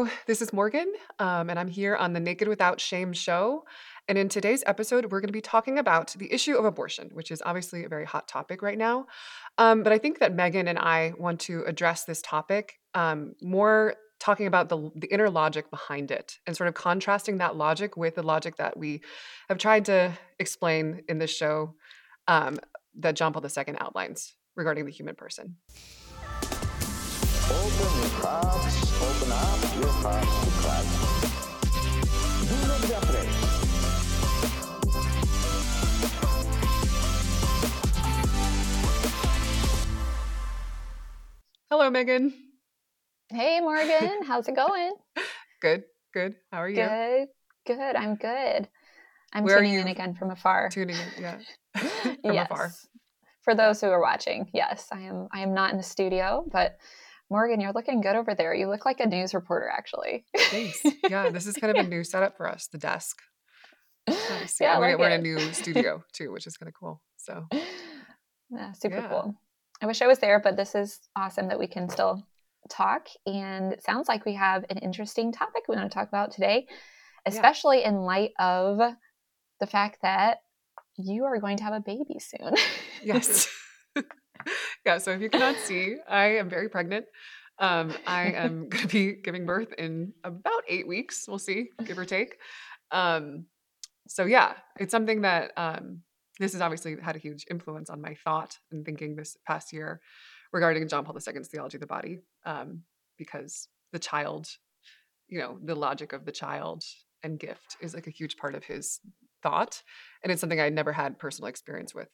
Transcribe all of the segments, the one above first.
So, this is Morgan, um, and I'm here on the Naked Without Shame show. And in today's episode, we're going to be talking about the issue of abortion, which is obviously a very hot topic right now. Um, but I think that Megan and I want to address this topic um, more talking about the, the inner logic behind it and sort of contrasting that logic with the logic that we have tried to explain in this show um, that John Paul II outlines regarding the human person. Open your crops, open up your crops to Christ. Do not be afraid. Hello, Megan. Hey Morgan, how's it going? Good, good. How are you? Good, good. I'm good. I'm Where tuning in again from afar. Tuning in, yeah, from yes. afar. For those who are watching, yes, I am. I am not in the studio, but Morgan, you're looking good over there. You look like a news reporter, actually. Thanks. Yeah, this is kind of a new setup for us. The desk. Nice. Yeah, like we're in a new studio too, which is kind of cool. So Yeah, super Yeah. cool. I wish I was there, but this is awesome that we can still talk. And it sounds like we have an interesting topic we want to talk about today, especially in light of the fact that you are going to have a baby soon. yes, yeah. So if you cannot see, I am very pregnant. Um, I am going to be giving birth in about eight weeks. We'll see, give or take. Um, so yeah, it's something that um, this has obviously had a huge influence on my thought and thinking this past year regarding John Paul II's theology of the body, um, because the child, you know, the logic of the child and gift is like a huge part of his thought, and it's something I never had personal experience with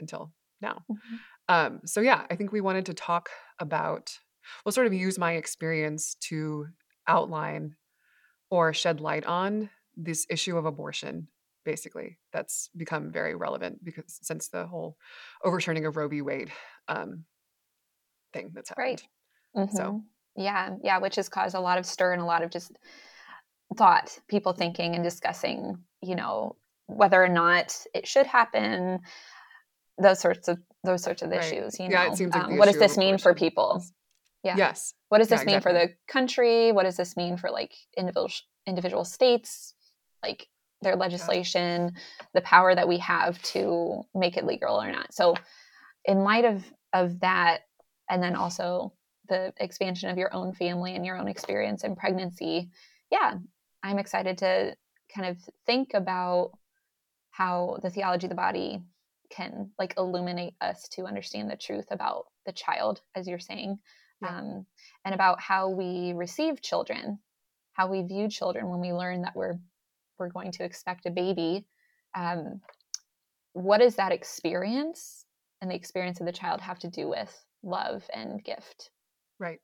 until now. Mhm. Um, so yeah, I think we wanted to talk about, well, sort of use my experience to outline or shed light on this issue of abortion basically that's become very relevant because since the whole overturning of roe v wade um, thing that's happened Right. So- Mhm. yeah, yeah, which has caused a lot of stir and a lot of just thought, people thinking and discussing, you know, whether or not it should happen, those sorts of those sorts of Right. issues. You Yeah, it seems like um, what does this mean for people? Yeah. yes What does Yeah, this mean for the country? What does this mean for like individual individual states, like their legislation, the power that we have to make it legal or not? So, in light of of that, and then also the expansion of your own family and your own experience in pregnancy, yeah, I'm excited to kind of think about how the theology of the body can like illuminate us to understand the truth about the child, as you're saying Yeah. um, and about how we receive children, how we view children when we learn that we're we're going to expect a baby. Um, what does that experience and the experience of the child have to do with love and gift? right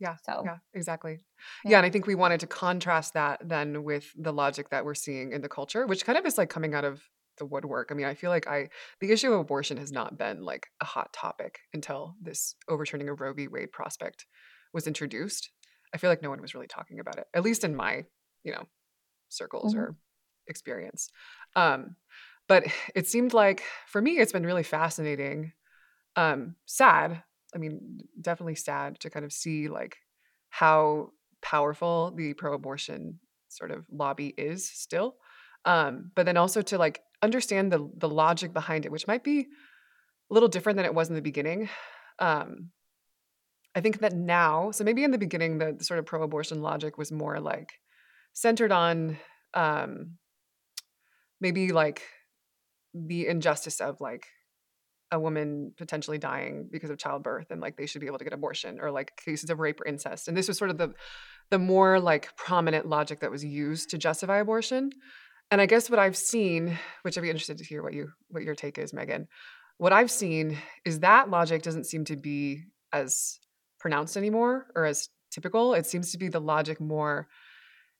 yeah So yeah exactly yeah. Yeah. and i think we wanted to contrast that then with the logic that we're seeing in the culture which kind of is like coming out of the woodwork. I mean i feel like i the issue of abortion has not been like a hot topic until this overturning of roe v. Wade prospect was introduced. I feel like no one was really talking about it at least in my you know circles Mhm. or experience. Um but it seemed like for me it's been really fascinating um sad i mean definitely sad to kind of see like how powerful the pro-abortion sort of lobby is still um but then also to like understand the the logic behind it which might be a little different than it was in the beginning um i think that now so maybe in the beginning the, the sort of pro-abortion logic was more like centered on um maybe like the injustice of like a woman potentially dying because of childbirth and like they should be able to get abortion or like cases of rape or incest. And this was sort of the the more like prominent logic that was used to justify abortion and i guess what i've seen which i'd be interested to hear what you what your take is megan what i've seen is that logic doesn't seem to be as pronounced anymore or as typical. It seems to be the logic more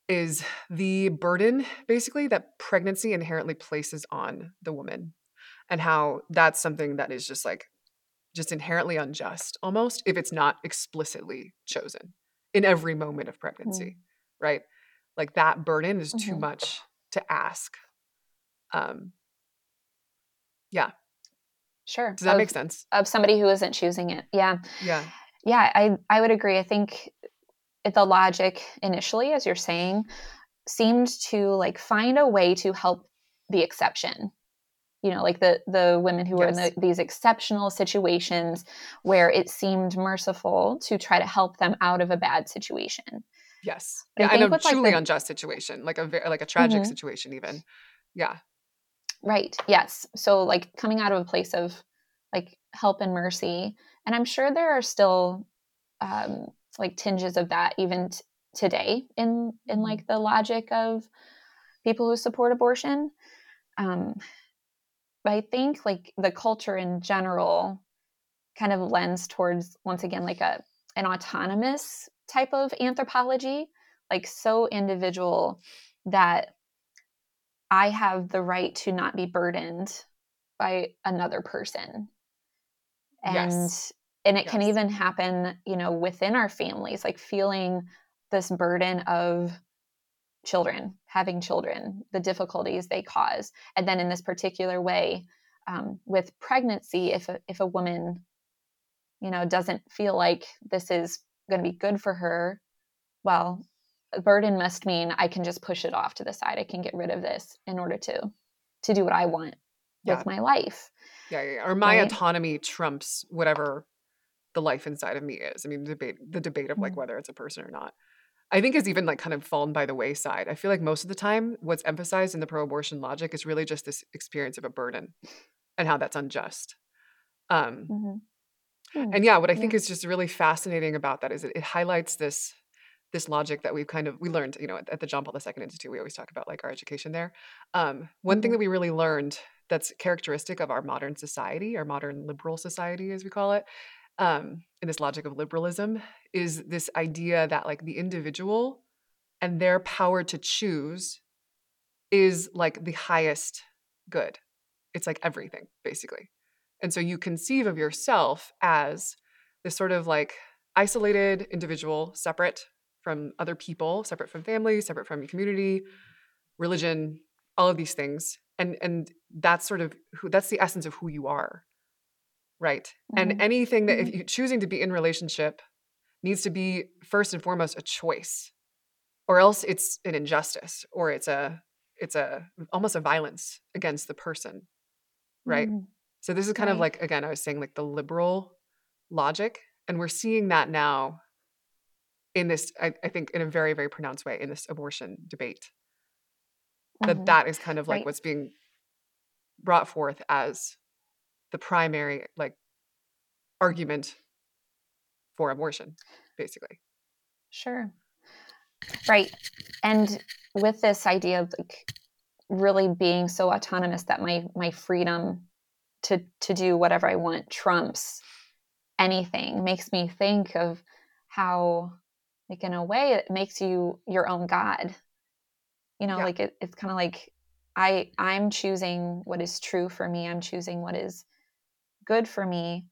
is the burden basically that pregnancy inherently places on the woman and how that's something that is just like just inherently unjust almost if it's not explicitly chosen in every moment of pregnancy right? Like that burden is too Mhm. much to ask um yeah sure. does that of, make sense Of somebody who isn't choosing it. Yeah. yeah Yeah, I I would agree. I think the logic initially, as you're saying, seemed to like find a way to help the exception you know like the the women who were in the, these exceptional situations where it seemed merciful to try to help them out of a bad situation yes. Yeah and a truly like the, unjust situation like a very like a tragic mm-hmm. situation even. Yeah. Right yes. So like coming out of a place of like help and mercy and i'm sure there are still um like tinges of that even t- today in in mm-hmm. like the logic of people who support abortion. Um but I think like the culture in general kind of lends towards once again like a an autonomous type of anthropology, like so individual that I have the right to not be burdened by another person. And yes. and it yes. can even happen, you know, within our families, like feeling this burden of children, having children, the difficulties they cause. And then in this particular way, um, with pregnancy, if a, if a woman, you know, doesn't feel like this is going to be good for her, well, a burden must mean I can just push it off to the side. I can get rid of this in order to to do what I want yeah. with my life. Yeah, yeah, yeah. or my right? autonomy trumps whatever the life inside of me is. I mean, the debate the debate of like mm-hmm. whether it's a person or not. I think has even like kind of fallen by the wayside. I feel like most of the time, what's emphasized in the pro-abortion logic is really just this experience of a burden and how that's unjust. Um, mm-hmm. Mm-hmm. And yeah, what I think yeah. is just really fascinating about that is it, it highlights this this logic that we've kind of we learned you know at, at the john paul ii institute we always talk about like our education there um, one mm-hmm. thing that we really learned that's characteristic of our modern society our modern liberal society as we call it um, in this logic of liberalism is this idea that like the individual and their power to choose is like the highest good. It's like everything, basically. And so you conceive of yourself as this sort of like isolated individual, separate from other people, separate from family, separate from your community, religion, all of these things. And and that's sort of who that's the essence of who you are right mm-hmm. and anything that mm-hmm. if you're choosing to be in relationship needs to be first and foremost a choice or else it's an injustice or it's a it's a almost a violence against the person right mm-hmm. So this is kind right. of like again i was saying like the liberal logic and we're seeing that now in this I, I think in a very very pronounced way in this abortion debate that mm-hmm. that is kind of like right. what's being brought forth as the primary like argument for abortion basically sure right and with this idea of like really being so autonomous that my my freedom to to do whatever i want trumps anything makes me think of how like in a way it makes you your own god you know yeah. like it, it's kind of like i i'm choosing what is true for me i'm choosing what is good for me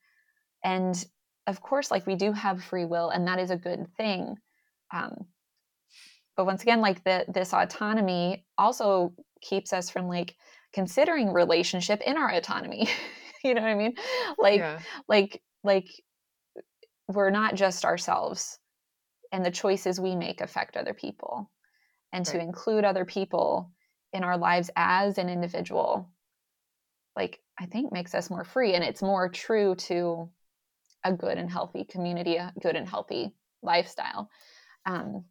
and of course like we do have free will and that is a good thing um, but once again like the, this autonomy also keeps us from like considering relationship in our autonomy you know what i mean like yeah. like like we're not just ourselves and the choices we make affect other people and right. to include other people in our lives as an individual like I think makes us more free and it's more true to a good and healthy community, a good and healthy lifestyle. Um,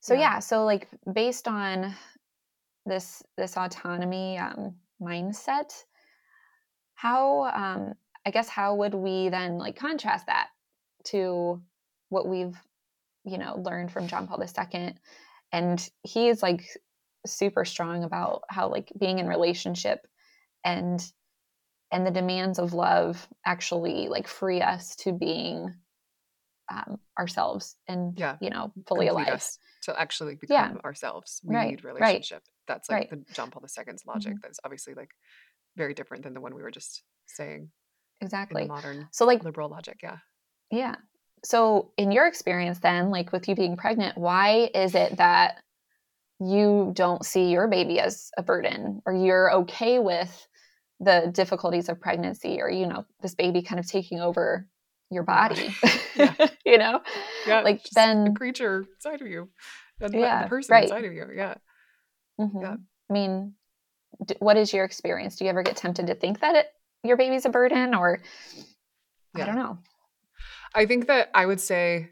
so yeah. yeah, so like based on this this autonomy um, mindset, how um, I guess how would we then like contrast that to what we've you know learned from John Paul II, and he's like super strong about how like being in relationship and and the demands of love actually like free us to being um, ourselves and yeah you know fully alive us to actually become yeah. ourselves we right. need relationship right. that's like right. the john paul ii's logic mm-hmm. that's obviously like very different than the one we were just saying exactly modern so like liberal logic yeah yeah so in your experience then like with you being pregnant why is it that you don't see your baby as a burden or you're okay with the difficulties of pregnancy or you know this baby kind of taking over your body. Yeah. you know Yeah. like then creature inside of you. And the- Yeah, the person right. inside of you. Yeah. mhm. Yeah. i mean d- what is your experience do you ever get tempted to think that it, your baby's a burden or i don't know I think that I would say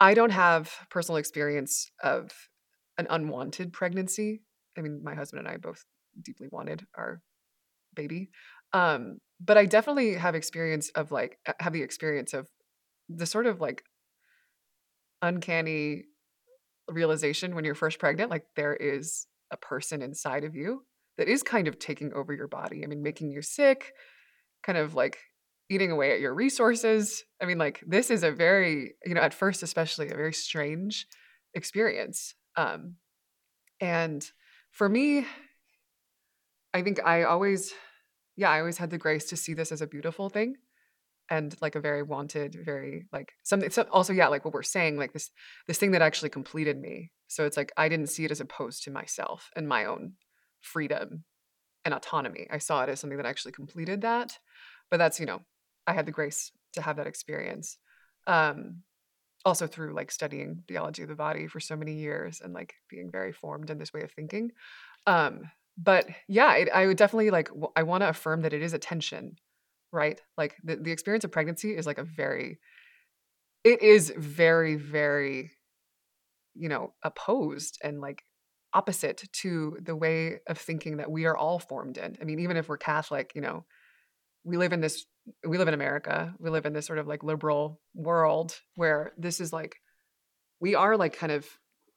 I don't have personal experience of an unwanted pregnancy. I mean, my husband and I both deeply wanted our baby. Um, but I definitely have experience of like have the experience of the sort of like uncanny realization when you're first pregnant like there is a person inside of you that is kind of taking over your body. I mean, making you sick, kind of like eating away at your resources. I mean, like this is a very, you know, at first especially a very strange experience. Um and for me, I think I always yeah, I always had the grace to see this as a beautiful thing and like a very wanted, very like something so also yeah, like what we're saying like this this thing that actually completed me. So it's like I didn't see it as opposed to myself and my own freedom and autonomy. I saw it as something that actually completed that. But that's, you know, I had the grace to have that experience. Um, also through like studying theology of the body for so many years and like being very formed in this way of thinking. Um, but yeah, it, I would definitely like, w- I want to affirm that it is a tension, right? Like the, the experience of pregnancy is like a very, it is very, very, you know, opposed and like opposite to the way of thinking that we are all formed in. I mean, even if we're Catholic, you know, we live in this we live in America. We live in this sort of like liberal world where this is like we are like kind of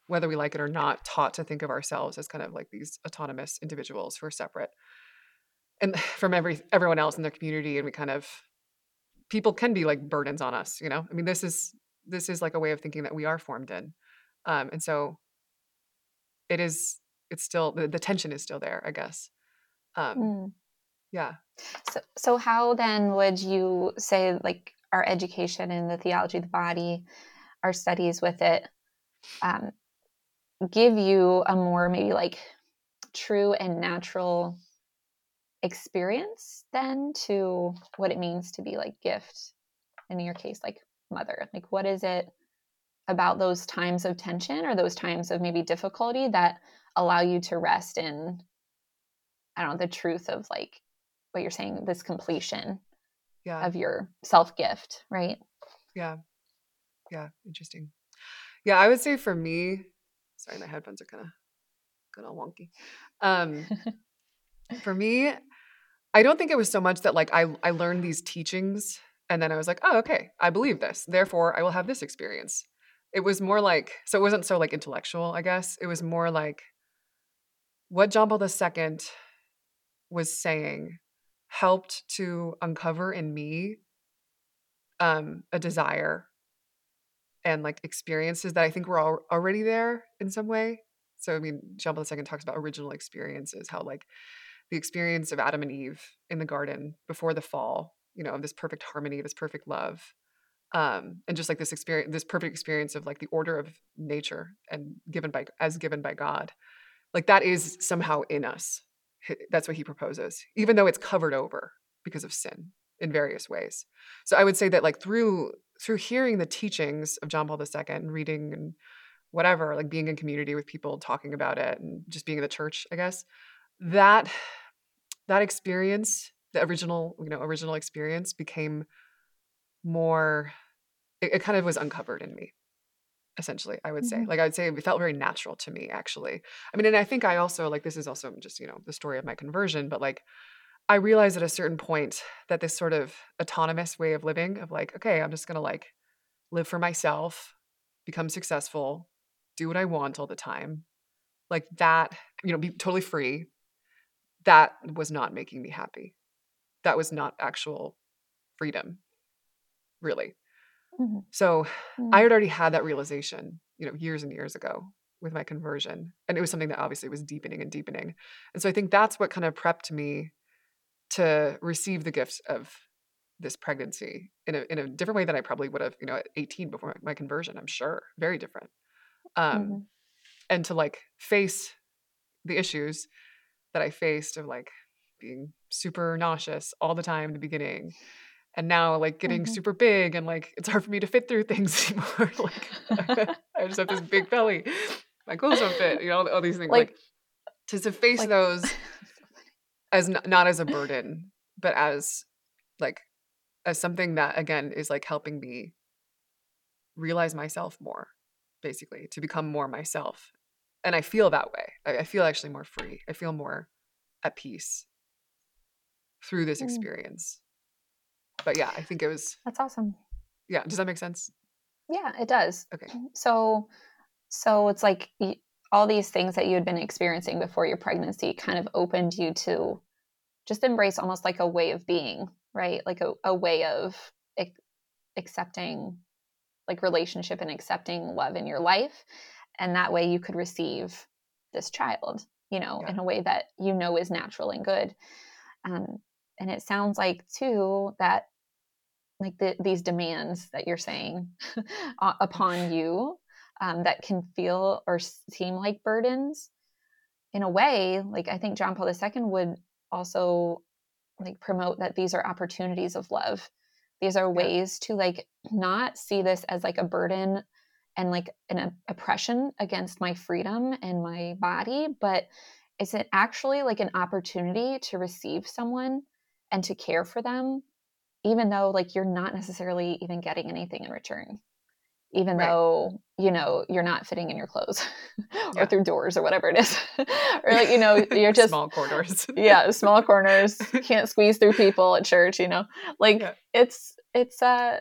whether we like it or not taught to think of ourselves as kind of like these autonomous individuals who are separate and from every everyone else in their community and we kind of people can be like burdens on us, you know? I mean, this is this is like a way of thinking that we are formed in. Um and so it is it's still the, the tension is still there, I guess. Um Mm. yeah. So, so how then would you say like our education in the theology of the body, our studies with it, um, give you a more maybe like true and natural experience then to what it means to be like gift, and in your case, like mother? Like, what is it about those times of tension or those times of maybe difficulty that allow you to rest in, I don't know, the truth of like what you're saying, this completion Yeah. of your self gift, right? Yeah. Yeah. Interesting. Yeah. I would say for me, sorry, my headphones are kind of kind of wonky. Um, for me, I don't think it was so much that like I I learned these teachings and then I was like, oh, okay, I believe this. Therefore, I will have this experience. It was more like so it wasn't so like intellectual, I guess. It was more like what John Paul II was saying helped to uncover in me um a desire and like experiences that I think were all already there in some way. So I mean, John Paul II talks about original experiences, how like the experience of Adam and Eve in the garden before the fall, you know, of this perfect harmony, this perfect love, um, and just like this experience, this perfect experience of like the order of nature and given by as given by God, like that is somehow in us. That's what he proposes, even though it's covered over because of sin in various ways. So I would say that like through through hearing the teachings of John Paul II and reading and whatever, like being in community with people talking about it and just being in the church, I guess, that that experience, the original, you know, original experience became more it, it kind of was uncovered in me essentially i would say Mhm. like i would say it felt very natural to me actually i mean and i think i also like this is also just you know the story of my conversion but like i realized at a certain point that this sort of autonomous way of living of like okay i'm just gonna like live for myself become successful do what i want all the time like that you know be totally free that was not making me happy that was not actual freedom really Mhm. so Mm. I had already had that realization, you know, years and years ago with my conversion. And it was something that obviously was deepening and deepening. And so I think that's what kind of prepped me to receive the gifts of this pregnancy in a, in a different way than I probably would have, you know, at 18 before my, conversion, I'm sure. Very different. Um, Mhm. And to like face the issues that I faced of like being super nauseous all the time in the beginning and now like getting Mhm. super big and like it's hard for me to fit through things anymore. like I just have this big belly. My clothes don't fit. You know, all, all these things. Like, Like- to, to face like- those as n- not as a burden, but as like as something that again is like helping me realize myself more, basically, to become more myself. And I feel that way. I, I feel actually more free. I feel more at peace through this Mm. experience. But yeah, I think it was That's awesome. yeah. Does that make sense? Yeah, it does. Okay. So, so it's like all these things that you had been experiencing before your pregnancy kind of opened you to just embrace almost like a way of being, right? Like a, a way of accepting like relationship and accepting love in your life. And that way you could receive this child, you know, Yeah. in a way that you know is natural and good. Um, and it sounds like too that like the, these demands that you're saying upon you um, that can feel or seem like burdens in a way like i think john paul ii would also like promote that these are opportunities of love. These are ways to like not see this as like a burden and like an op- oppression against my freedom and my body but it's an, actually like an opportunity to receive someone and to care for them even though like you're not necessarily even getting anything in return even Right. though you know you're not fitting in your clothes or Yeah. through doors or whatever it is or like you know you're just small corridors. yeah small corners can't squeeze through people at church you know like Yeah. it's it's uh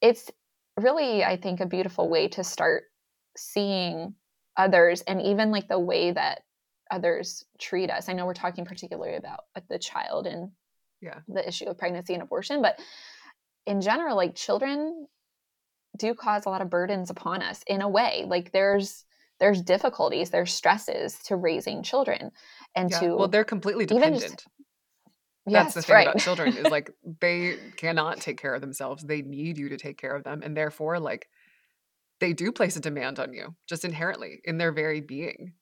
it's really i think a beautiful way to start seeing others and even like the way that others treat us i know we're talking particularly about the child and Yeah. the issue of pregnancy and abortion but in general like children do cause a lot of burdens upon us in a way like there's there's difficulties there's stresses to raising children and Yeah. to well, they're completely even just- dependent. That's the thing right. about children is like they cannot take care of themselves. They need you to take care of them. And therefore, like they do place a demand on you just inherently in their very being.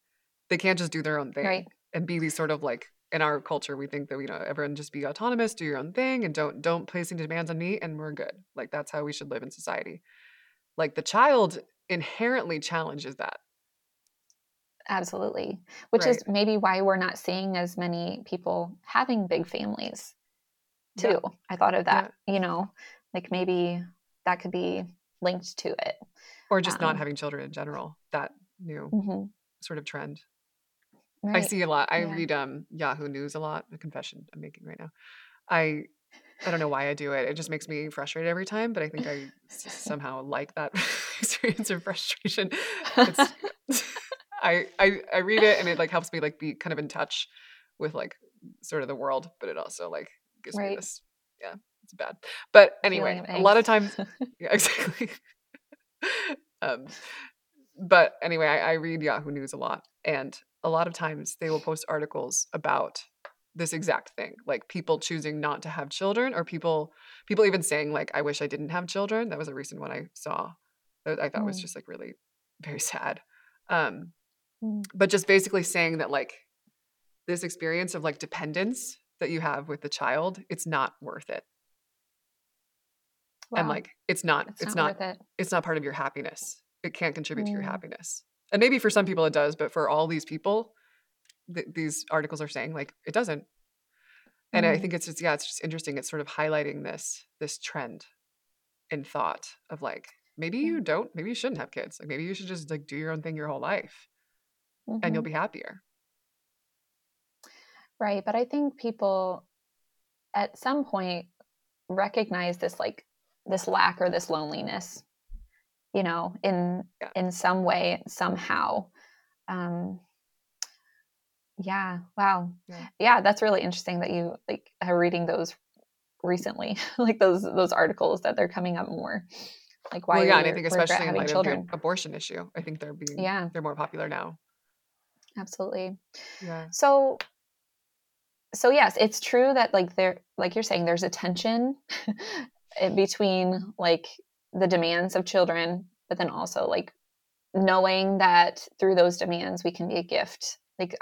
They can't just do their own thing Right. and be these sort of like in our culture, we think that you know everyone just be autonomous, do your own thing, and don't don't place any demands on me, and we're good. Like that's how we should live in society. Like the child inherently challenges that. Absolutely. Which is maybe why we're not seeing as many people having big families, too. Yeah. I thought of that, you know, like maybe that could be linked to it. Or just not Um, having children in general. That new hmm sort of trend. I see a lot. I Yeah. read um Yahoo News a lot. A confession I'm making right now. I I don't know why I do it. It just makes me frustrated every time. But I think I somehow like that experience of frustration. It's, I, I I read it and it like helps me like be kind of in touch with like sort of the world. But it also like gives me this. Yeah, it's bad. But anyway, a lot of times yeah, exactly. um, but anyway, I, I read Yahoo News a lot, and a lot of times they will post articles about this exact thing, like people choosing not to have children, or people people even saying like, "I wish I didn't have children." That was a recent one I saw that I thought was Mm. just like really very sad. Um, Mm. but just basically saying that like this experience of like dependence that you have with the child, it's not worth it, and like it's not it's, it's, not, not worth it. it's not part of your happiness. It can't contribute to your Mm. happiness. And maybe for some people it does, but for all these people, th- these articles are saying like it doesn't. And I Mm. think it's just yeah, it's just interesting. It's sort of highlighting this this trend in thought of like maybe you don't, maybe you shouldn't have kids. Like maybe you should just like do your own thing your whole life, and you'll Mhm. be happier. Right. But I think people at some point recognize this like this lack or this loneliness, you know, in Yeah. in some way, somehow. Um yeah, wow. Yeah. Yeah, that's really interesting that you like are reading those recently, like those those articles that they're coming up more. Like why well, yeah, and I think especially in light children. of the abortion issue, I think they're being Yeah. they're more popular now. Absolutely. Yeah. So so yes, it's true that like there like you're saying there's a tension between like the demands of children but then also like knowing that through those demands we can be a gift. Like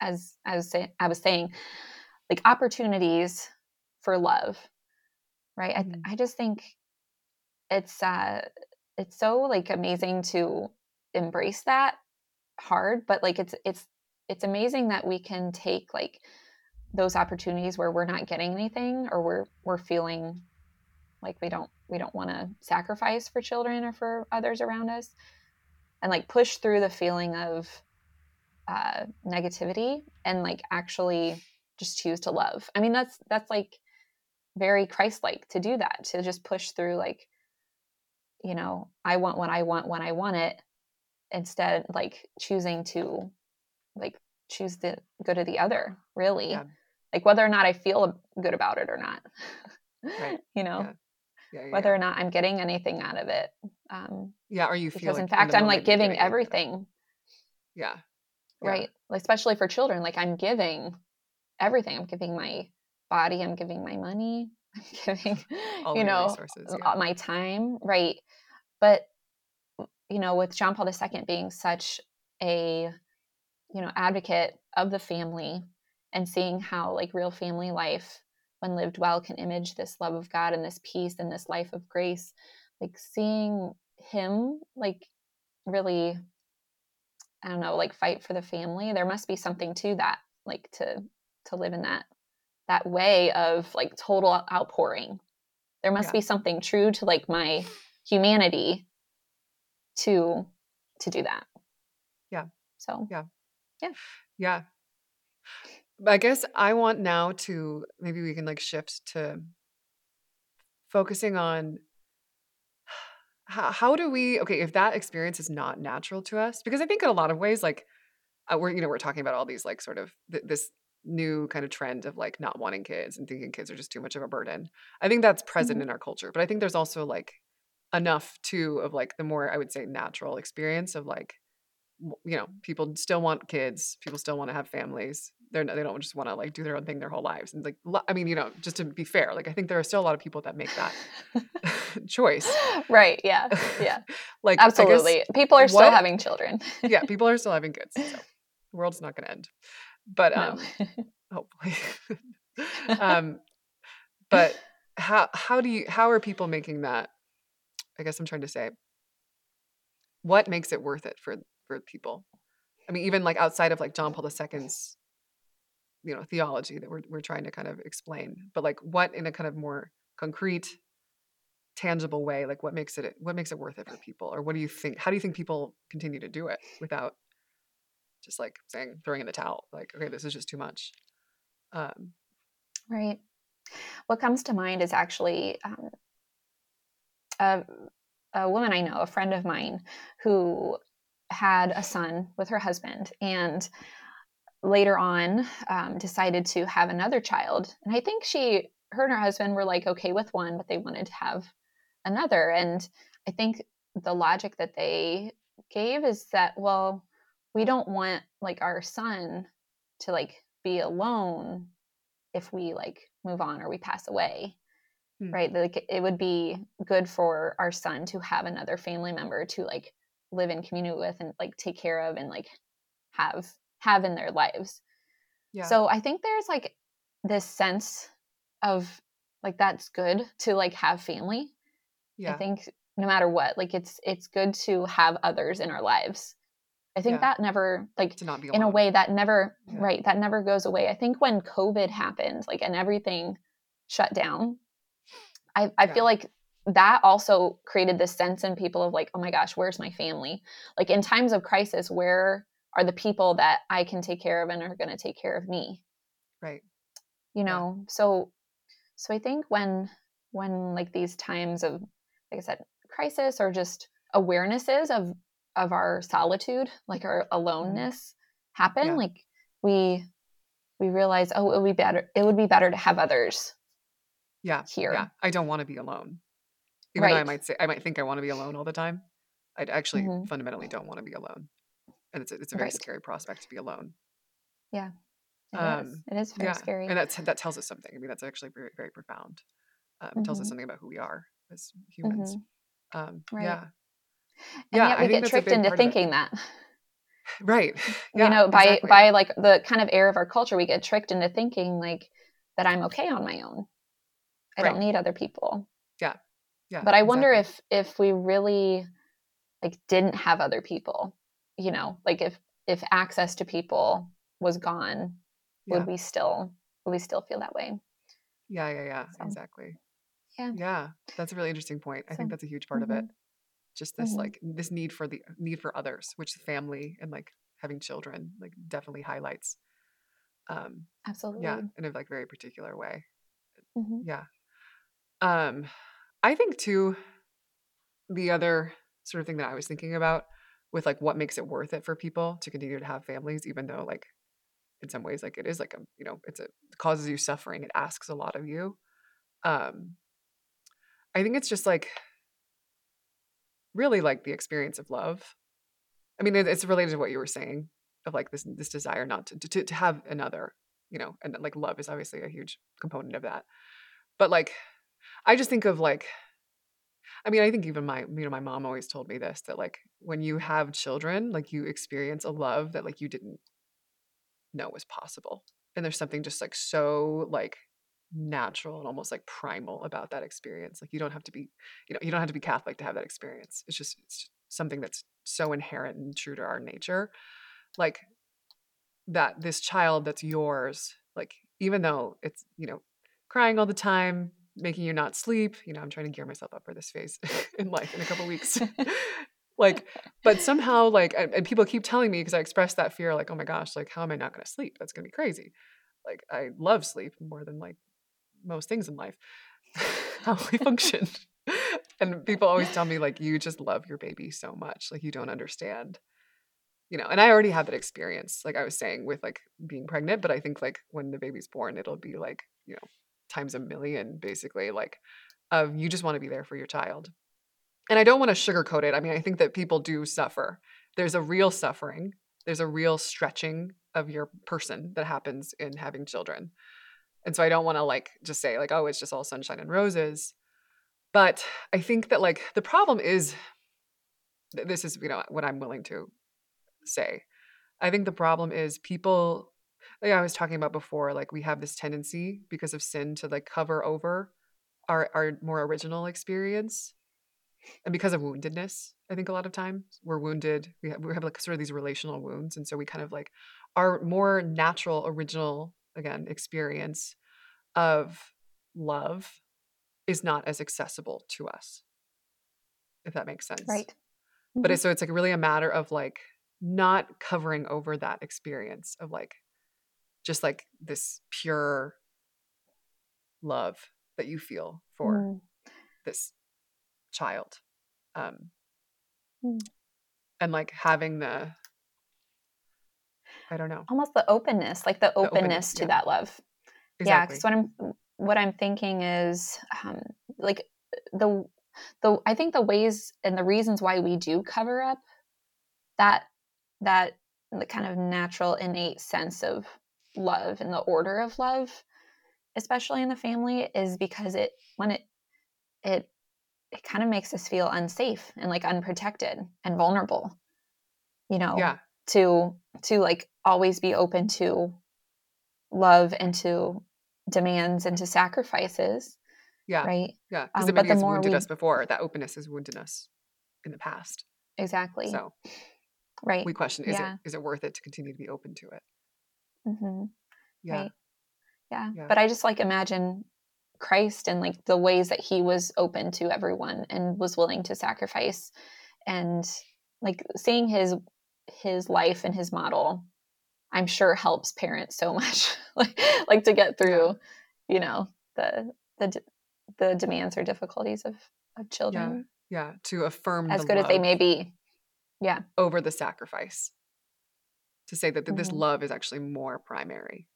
as I was say, I was saying like opportunities for love right I, Mhm. I just think it's uh it's so like amazing to embrace that hard but like it's it's it's amazing that we can take like those opportunities where we're not getting anything or we're we're feeling like we don't we don't want to sacrifice for children or for others around us and like push through the feeling of uh negativity and like actually just choose to love i mean that's that's like very christ-like to do that to just push through like you know i want what i want when i want it instead like choosing to like choose the good of the other really Yeah. like whether or not i feel good about it or not Right. you know Yeah. Yeah, whether or not i'm getting anything out of it um yeah, or you because like in fact i'm like giving getting it, yeah. everything Yeah. Yeah. right like, especially for children like i'm giving everything i'm giving my body i'm giving my money i'm giving All you know resources. uh, Yeah. my time right but you know with john paul ii being such a you know advocate of the family and seeing how like real family life when lived well can image this love of god and this peace and this life of grace like seeing him like really i don't know like fight for the family there must be something to that like to to live in that that way of like total outpouring there must Yeah. be something true to like my humanity to to do that Yeah. so Yeah. Yeah. Yeah. I guess I want now to maybe we can like shift to focusing on how, how do we okay if that experience is not natural to us because I think in a lot of ways like uh, we're you know we're talking about all these like sort of th- this new kind of trend of like not wanting kids and thinking kids are just too much of a burden. I think that's present Mhm. in our culture, but I think there's also like enough too of like the more I would say natural experience of like you know people still want kids people still want to have families. They're they don't just want to like do their own thing their whole lives and like i mean you know just to be fair like i think there are still a lot of people that make that choice. Right yeah yeah. Like absolutely. people are still what- having children. Yeah people are still having kids so the world's not going to end. But no. um hopefully. Um but how how do you how are people making that? I guess i'm trying to say what makes it worth it for for people. I mean even like outside of like john paul ii's you know theology that we're, we're trying to kind of explain. But like what in a kind of more concrete tangible way like what makes it what makes it worth it for people? Or what do you think how do you think people continue to do it without just like saying throwing in the towel like okay this is just too much. Um Right. What comes to mind is actually um, a, a woman I know, a friend of mine, who had a son with her husband and later on um, decided to have another child. And I think she, her and her husband were like okay with one, but they wanted to have another. And I think the logic that they gave is that, well, we don't want like our son to like be alone if we like move on or we pass away Hmm. right like it would be good for our son to have another family member to like live in community with and like take care of and like have have in their lives. Yeah. So i think there's like this sense of like that's good to like have family. Yeah. i think no matter what like it's it's good to have others in our lives. I think Yeah. that never like to not be in a way that never Yeah. right that never goes away. I think when covid happened like and everything shut down i i feel like that also created this sense in people of like oh my gosh where's my family? Like in times of crisis where are the people that i can take care of and are going to take care of me? Right. You know? So so i think when when like these times of like i said crisis or just awarenesses of of our solitude like our aloneness happen Mm-hmm. Yeah. like we we realize oh it would be better it would be better to have others yeah here. yeah i don't want to be alone even though i might say i might think i want to be alone all the time i actually Mhm. fundamentally don't want to be alone and it's a, it's a very Right. scary prospect to be alone It is. Um, it is very yeah scary and that's that tells us something i mean that's actually very very profound um, it tells us Mhm. something about who we are as humans um Mm-hmm. Right. yeah and yeah, yet we think get tricked into it. thinking that right you know by exactly. by like the kind of air of our culture we get tricked into thinking like that i'm okay on my own I Right. don't need other people. yeah But I wonder exactly. if if we really like didn't have other people, you know, like if if access to people was gone, yeah would we still would we still feel that way? yeah yeah yeah So exactly yeah. yeah that's a really interesting point i think that's a huge part of it mhm, just this mhm. like this need for the need for others which family and like having children like definitely highlights um absolutely. yeah in a like very particular way Mhm. yeah um i think too the other sort of thing that i was thinking about with like what makes it worth it for people to continue to have families even though like in some ways like it is like a you know it's a it causes you suffering it asks a lot of you um i think it's just like really like the experience of love. I mean it, it's related to what you were saying of like this this desire not to to, to have another you know and like love is obviously a huge component of that. But like i just think of like i mean i think even my you know my mom always told me this that like when you have children like you experience a love that like you didn't know was possible and there's something just like so like natural and almost like primal about that experience like you don't have to be you know you don't have to be catholic to have that experience it's just it's something that's so inherent and true to our nature like that this child that's yours like even though it's you know crying all the time making you not sleep you know i'm trying to gear myself up for this phase in life in a couple weeks. Like but somehow like and, people keep telling me because i express that fear like oh my gosh like how am i not going to sleep? That's going to be crazy. Like i love sleep more than like most things in life. How we function. And people always tell me like you just love your baby so much like you don't understand. You know and i already had that experience like i was saying with like being pregnant but i think like when the baby's born it'll be like you know times a million basically like of you just want to be there for your child. And i don't want to sugarcoat it i mean i think that people do suffer. There's a real suffering there's a real stretching of your person that happens in having children. And so i don't want to like just say like oh it's just all sunshine and roses. But i think that like the problem is this is you know what i'm willing to say. I think the problem is people like i was talking about before like we have this tendency because of sin to like cover over our our more original experience and because of woundedness i think a lot of times we're wounded we have, we have like sort of these relational wounds and so we kind of like our more natural original again experience of love is not as accessible to us if that makes sense Right. but Mhm. it's so it's like really a matter of like not covering over that experience of like just like this pure love that you feel for Mm. this child um Mm. and like having the i don't know almost the openness like the openness, openness to yeah. that love yeah because what i'm what i'm thinking is um like the the i think the ways and the reasons why we do cover up that that the kind of natural innate sense of love and the order of love especially in the family is because it when it it it kind of makes us feel unsafe and like unprotected and vulnerable you know yeah. to to like always be open to love and to demands and to sacrifices yeah. right? Yeah because Um, it but the has more wounded we- us before that openness has wounded us in the past. Exactly. So right. we question is Yeah. it is it worth it to continue to be open to it hmm yeah Right. yeah. Yeah. but i just like imagine christ and like the ways that he was open to everyone and was willing to sacrifice and like seeing his his life and his model i'm sure helps parents so much like like to get through you know the the the demands or difficulties of of children yeah to affirm as the good as they may be yeah over the sacrifice to say that th- this love is actually more primary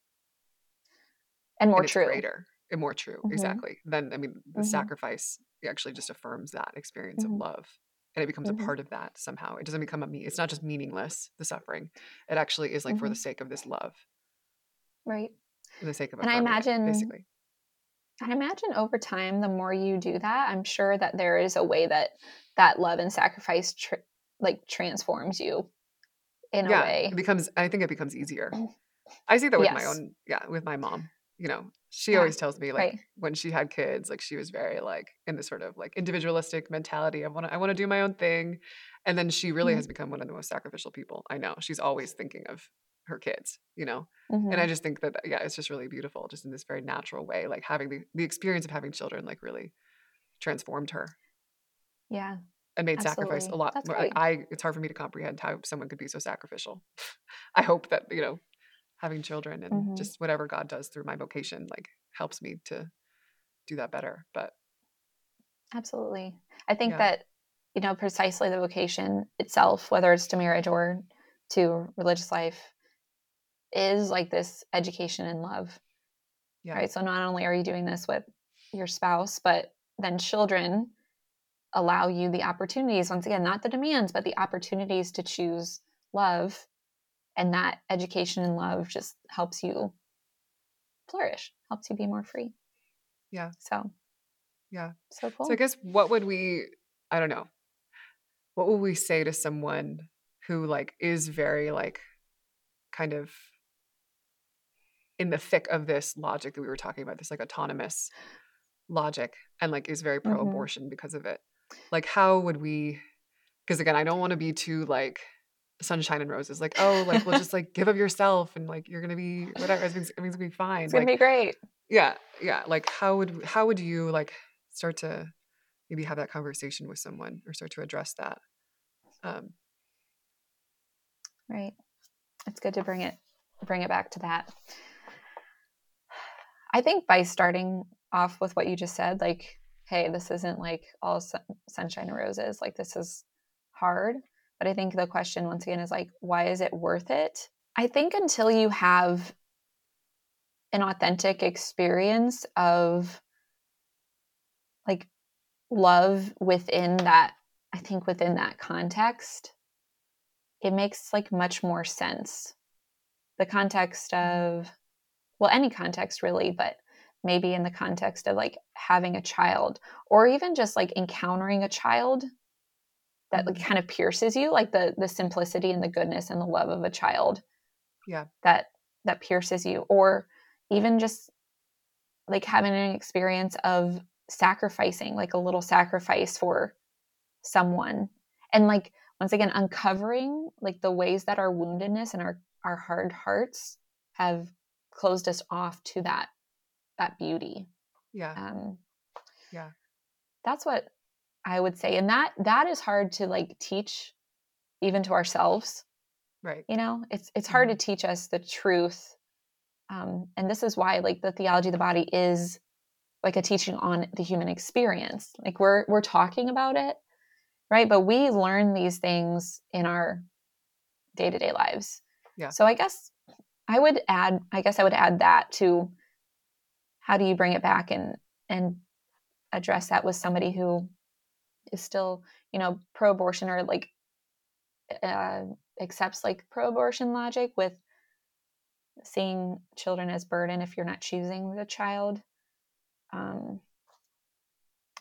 and more and true. greater and more true Mhm. exactly then i mean the Mhm. sacrifice actually just affirms that experience of love and it becomes a part of that somehow. It doesn't become a me it's not just meaningless the suffering. It actually is like for the Mhm. sake of this love. Right. For the sake of And I affirming it, imagine- basically. I imagine over time, the more you do that, I'm sure that there is a way that that love and sacrifice tr- like transforms you in yeah a way. it becomes i think it becomes easier i see that with my own yeah with my mom you know she Yeah, always tells me like right. when she had kids, like she was very like in this sort of like individualistic mentality. I want to I want to do my own thing. And then she really Mhm. has become one of the most sacrificial people I know. She's always thinking of her kids, you know. Mhm. And I just think that yeah, it's just really beautiful, just in this very natural way. Like having the the experience of having children, like really transformed her yeah. And made sacrifice a lot. That's more- great. I, it's hard for me to comprehend how someone could be so sacrificial. I hope that you know, having children and Mhm. just whatever God does through my vocation, like helps me to do that better. But Absolutely. I think Yeah. that, you know, precisely the vocation itself, whether it's to marriage or to religious life, is like this education and love. yeah, Right. So not only are you doing this with your spouse, but then children allow you the opportunities, once again, not the demands, but the opportunities to choose love. And that education and love just helps you flourish, helps you be more free. Yeah. So, yeah. so cool. So I guess what would we? I don't know. What would we say to someone who like is very like kind of in the thick of this logic that we were talking about, this like autonomous logic, and like is very Mhm. pro-abortion because of it? Like, how would we? Because again, I don't want to be too like sunshine and roses. Like, oh, like we'll just like give of yourself, and like you're gonna be whatever. Everything's, everything's gonna be fine. it's going Like, be great. yeah yeah like how would how would you like start to maybe have that conversation with someone or start to address that um Right. It's good to bring it bring it back to that. I think by starting off with what you just said, like, hey, this isn't like all sun- sunshine and roses. Like this is hard. But I think the question once again is like, why is it worth it? I think until you have an authentic experience of like love within that, I think within that context, it makes like much more sense. The context mm-hmm. of, well, any context really, but maybe in the context of like having a child or even just like encountering a child that like Mhm. kind of pierces you like the the simplicity and the goodness and the love of a child Yeah. that that pierces you or even just like having an experience of sacrificing like a little sacrifice for someone and like once again uncovering like the ways that our woundedness and our our hard hearts have closed us off to that that beauty yeah um Yeah. that's what i would say and that that is hard to like teach even to ourselves right you know it's it's hard Mm-hmm. to teach us the truth um and this is why like the theology of the body is like a teaching on the human experience like we're we're talking about it right but we learn these things in our day-to-day lives Yeah. so i guess i would add i guess i would add that to how do you bring it back and and address that with somebody who is still you know pro-abortion or like uh, accepts like pro-abortion logic with seeing children as burden if you're not choosing the child um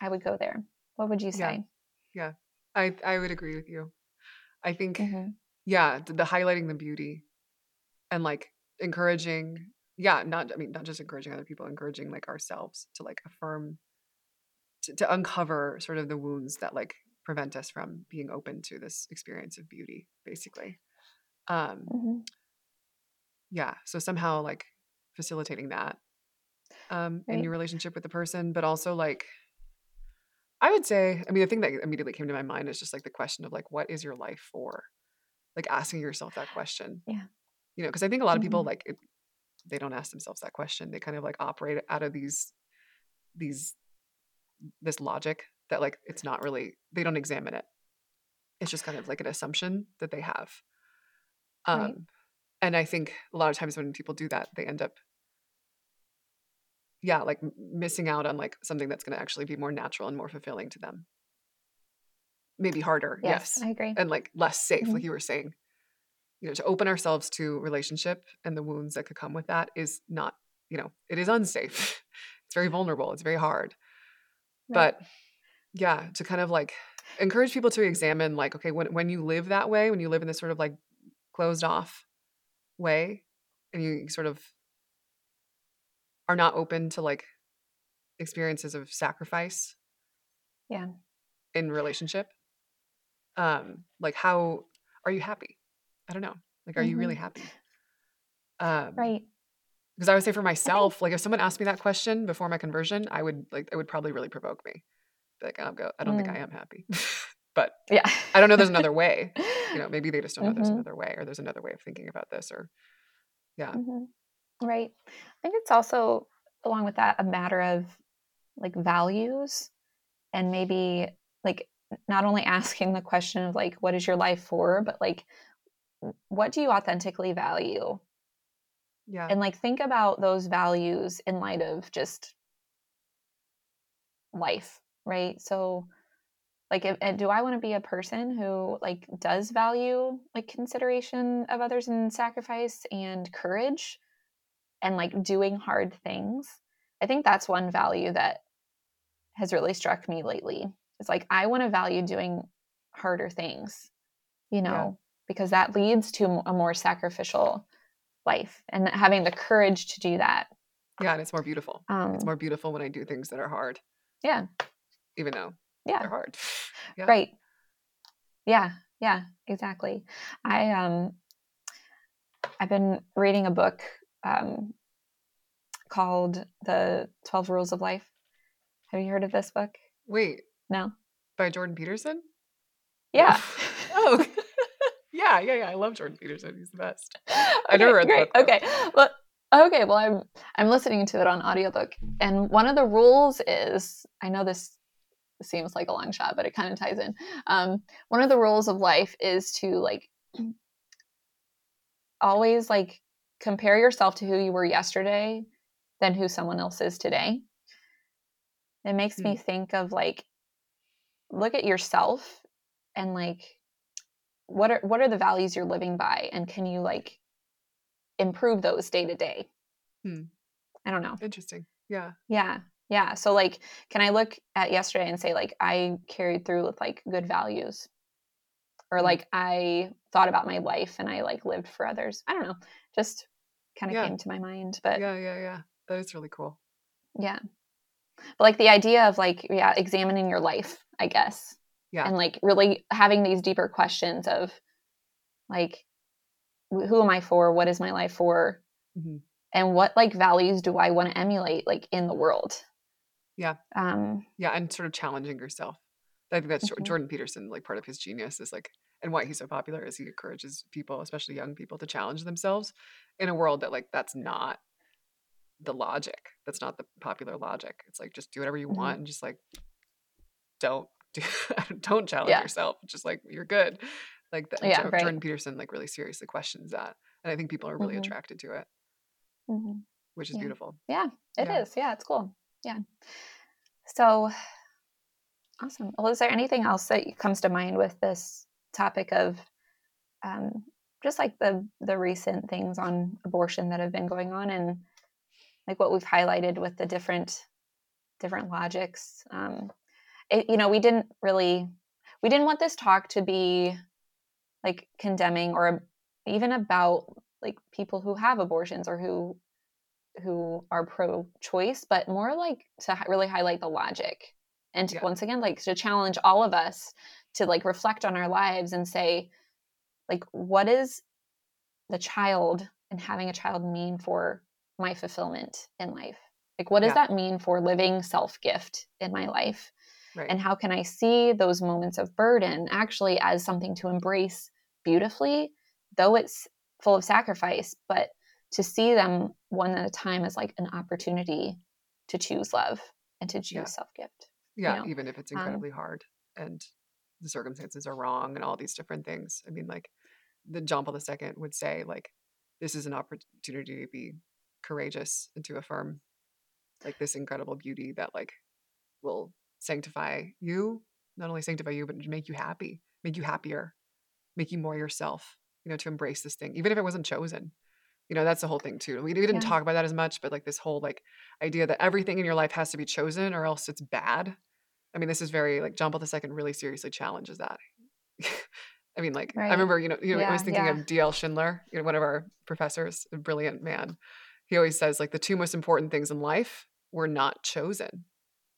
i would go there what would you say? Yeah. say i i would agree with you i think Mhm. yeah the, the highlighting the beauty and like encouraging yeah not i mean not just encouraging other people encouraging like ourselves to like affirm to, to uncover sort of the wounds that like prevent us from being open to this experience of beauty basically um Mhm. yeah so somehow like facilitating that um in your relationship with the person but also like i would say i mean the thing that immediately came to my mind is just like the question of like what is your life for like asking yourself that question Yeah. you know because i think a lot of people Mhm. like it, they don't ask themselves that question. They kind of like operate out of these these this logic that like it's not really they don't examine it. It's just kind of like an assumption that they have. Um Right. and i think a lot of times when people do that they end up yeah like missing out on like something that's going to actually be more natural and more fulfilling to them. Maybe harder yes, yes, i agree. and like less safe Mhm. like you were saying you know to open ourselves to relationship and the wounds that could come with that is not you know it is unsafe it's very vulnerable it's very hard Right. but yeah to kind of like encourage people to examine like okay when, when you live that way when you live in this sort of like closed off way and you sort of are not open to like experiences of sacrifice Yeah. in relationship um like how are you happy i don't know like are you really Mhm. happy um Right. because i would say for myself like if someone asked me that question before my conversion i would like it would probably really provoke me Be like i'll go i don't think Mm. i am happy but Yeah. i don't know there's another way you know maybe they just don't know there's Mhm. another way or there's another way of thinking about this or yeah Mhm. Right. I think it's also, along with that, a matter of like values and maybe like not only asking the question of like, what is your life for, but like, what do you authentically value? yeah And like, think about those values in light of just life, right? So, like, if, do I want to be a person who like does value like consideration of others and sacrifice and courage and like doing hard things? I think that's one value that has really struck me lately. It's like I want to value doing harder things, you know, because that leads to a more sacrificial life and having the courage to do that. yeah and it's more beautiful Um, it's more beautiful when i do things that are hard yeah, even though yeah. they're hard yeah Right. Yeah, yeah, exactly. I um I've been reading a book um called The 12 Rules of Life. Have you heard of this book? wait No. by jordan peterson Yeah. yeah yeah yeah i love jordan peterson he's the best I never read the great. book, though. Okay. Well, okay, well I'm I'm listening to it on audiobook and one of the rules is I know this seems like a long shot, but it kind of ties in. Um, one of the rules of life is to like always like compare yourself to who you were yesterday than who someone else is today. It makes me think of like look at yourself and like what are what are the values you're living by and can you like improve those day to day? Hmm. I don't know. interesting yeah Yeah. Yeah. So like can I look at yesterday and say like I carried through with like good values? Or Mm. like I thought about my life and I like lived for others. I don't know. Just kind of Yeah. came to my mind. But yeah. yeah yeah yeah that is really cool Yeah. But like the idea of like, yeah, examining your life, I guess. Yeah. And like really having these deeper questions of like who am I for? What is my life for? Mhm. And what like values do I want to emulate like in the world? Yeah. Um yeah and sort of challenging yourself i think that's Mhm. jordan peterson like part of his genius is like and why he's so popular is he encourages people especially young people to challenge themselves in a world that like that's not the logic that's not the popular logic it's like just do whatever you Mhm. want and just like don't do, don't challenge Yeah. yourself just like you're good like the, Yeah, Jo- right. jordan peterson like really seriously questions that and i think people are really Mhm. attracted to it mhm. which is beautiful. Yeah. beautiful It is. Yeah. Yeah, it's cool. Yeah. So awesome. Well, is there anything else that comes to mind with this topic of um, just like the the recent things on abortion that have been going on and like what we've highlighted with the different different logics? Um, it, you know, we didn't really we didn't want this talk to be like condemning or even about like people who have abortions or who who are pro-choice, but more like to really highlight the logic and to, Yeah. once again like to challenge all of us to like reflect on our lives and say like what is the child and having a child mean for my fulfillment in life like what does Yeah. that mean for living self-gift in my life right. and how can i see those moments of burden actually as something to embrace beautifully though it's full of sacrifice but to see them one at a time as like an opportunity to choose love and to choose Yeah. self-gift yeah know, even if it's um, incredibly hard and the circumstances are wrong and all these different things. I mean like the john paul ii would say like this is an opportunity to be courageous and to affirm like this incredible beauty that like will sanctify you not only sanctify you but make you happy make you happier make you more yourself you know to embrace this thing even if it wasn't chosen you know that's the whole thing too we, we didn't Yeah. talk about that as much but like this whole like idea that everything in your life has to be chosen or else it's bad i mean this is very like john paul ii really seriously challenges that i mean like i remember you know you know i was thinking yeah. of dl schindler you know one of our professors a brilliant man he always says like the two most important things in life were not chosen.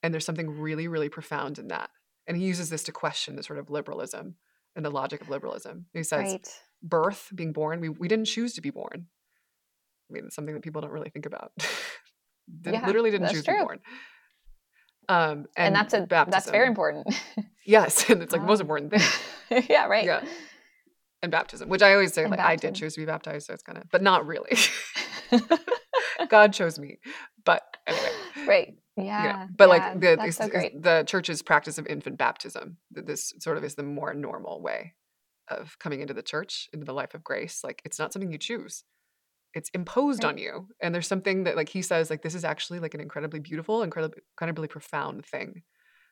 And there's something really, really profound in that. And he uses this to question the sort of liberalism and the logic of liberalism. He says, Right. birth, being born, we, we didn't choose to be born. I mean, it's something that people don't really think about. Did- Yeah, literally didn't choose to be born. Um, and, And, that's a baptism. that's very important. Yes, and it's like the most important thing. yeah, right. Yeah. And baptism, which I always say, And like I did choose to be baptized, so it's kind of, but not really. God chose me, but anyway. right. Know, Yeah. but yeah, like the that's so the church's practice of infant baptism this sort of is the more normal way of coming into the church into the life of grace like it's not something you choose it's imposed Right. on you and there's something that like he says like this is actually like an incredibly beautiful incredibly incredibly profound thing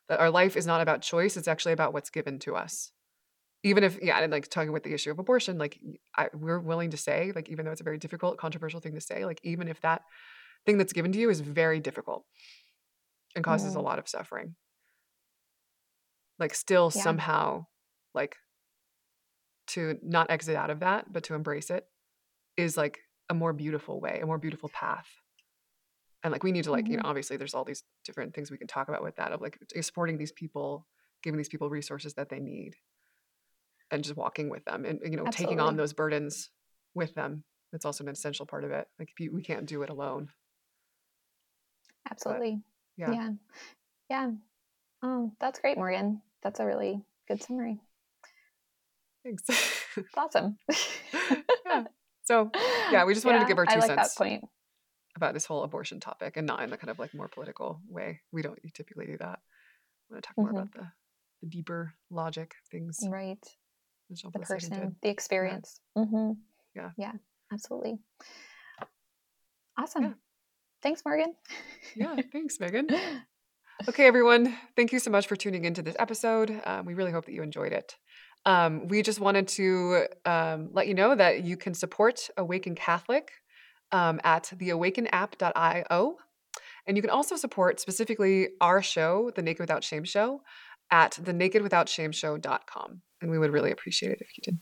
that our life is not about choice it's actually about what's given to us even if yeah and like talking with the issue of abortion like I, we're willing to say like even though it's a very difficult controversial thing to say like even if that thing that's given to you is very difficult and causes a Mhm. lot of suffering. Like still Yeah. somehow like to not exit out of that but to embrace it is like a more beautiful way a more beautiful path. And like we need to like you know obviously there's all these different things we can talk about with that of like supporting these people giving these people resources that they need and just walking with them and you know taking on those burdens with them. That's also an essential part of it. Like if you, we can't do it alone. Absolutely. Yeah. Yeah. Yeah. Oh, that's great, Morgan. That's a really good summary. thanks It's awesome. yeah so yeah we just wanted to give our two like cents point. about this whole abortion topic and not in the kind of like more political way we don't typically do that i want to talk more Mhm. about the, the deeper logic things Right. The Paul II did. person, the experience. hmm Yeah. Yeah. Absolutely. Awesome. Yeah. Thanks, Morgan. yeah thanks megan Okay, everyone. Thank you so much for tuning into this episode. Um, we really hope that you enjoyed it. Um, we just wanted to um, let you know that you can support Awaken Catholic um, at theawakenapp.io. And you can also support specifically our show, The Naked Without Shame Show, at thenakedwithoutshameshow.com. And we would really appreciate it if you did.